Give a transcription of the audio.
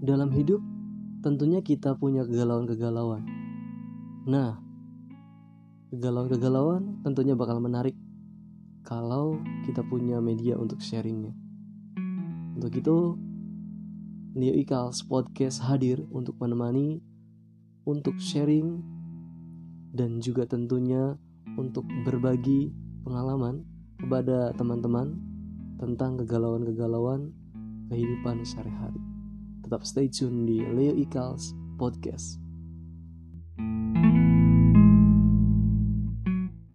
Dalam hidup, tentunya kita punya kegalauan-kegalauan. Nah, kegalauan-kegalauan tentunya bakal menarik kalau kita punya media untuk sharingnya. Untuk itu, Leo Ikals Podcast hadir untuk menemani, untuk sharing, dan juga tentunya untuk berbagi pengalaman kepada teman-teman tentang kegalauan-kegalauan kehidupan sehari-hari. Tetap stay tune di Leo Ikals Podcast.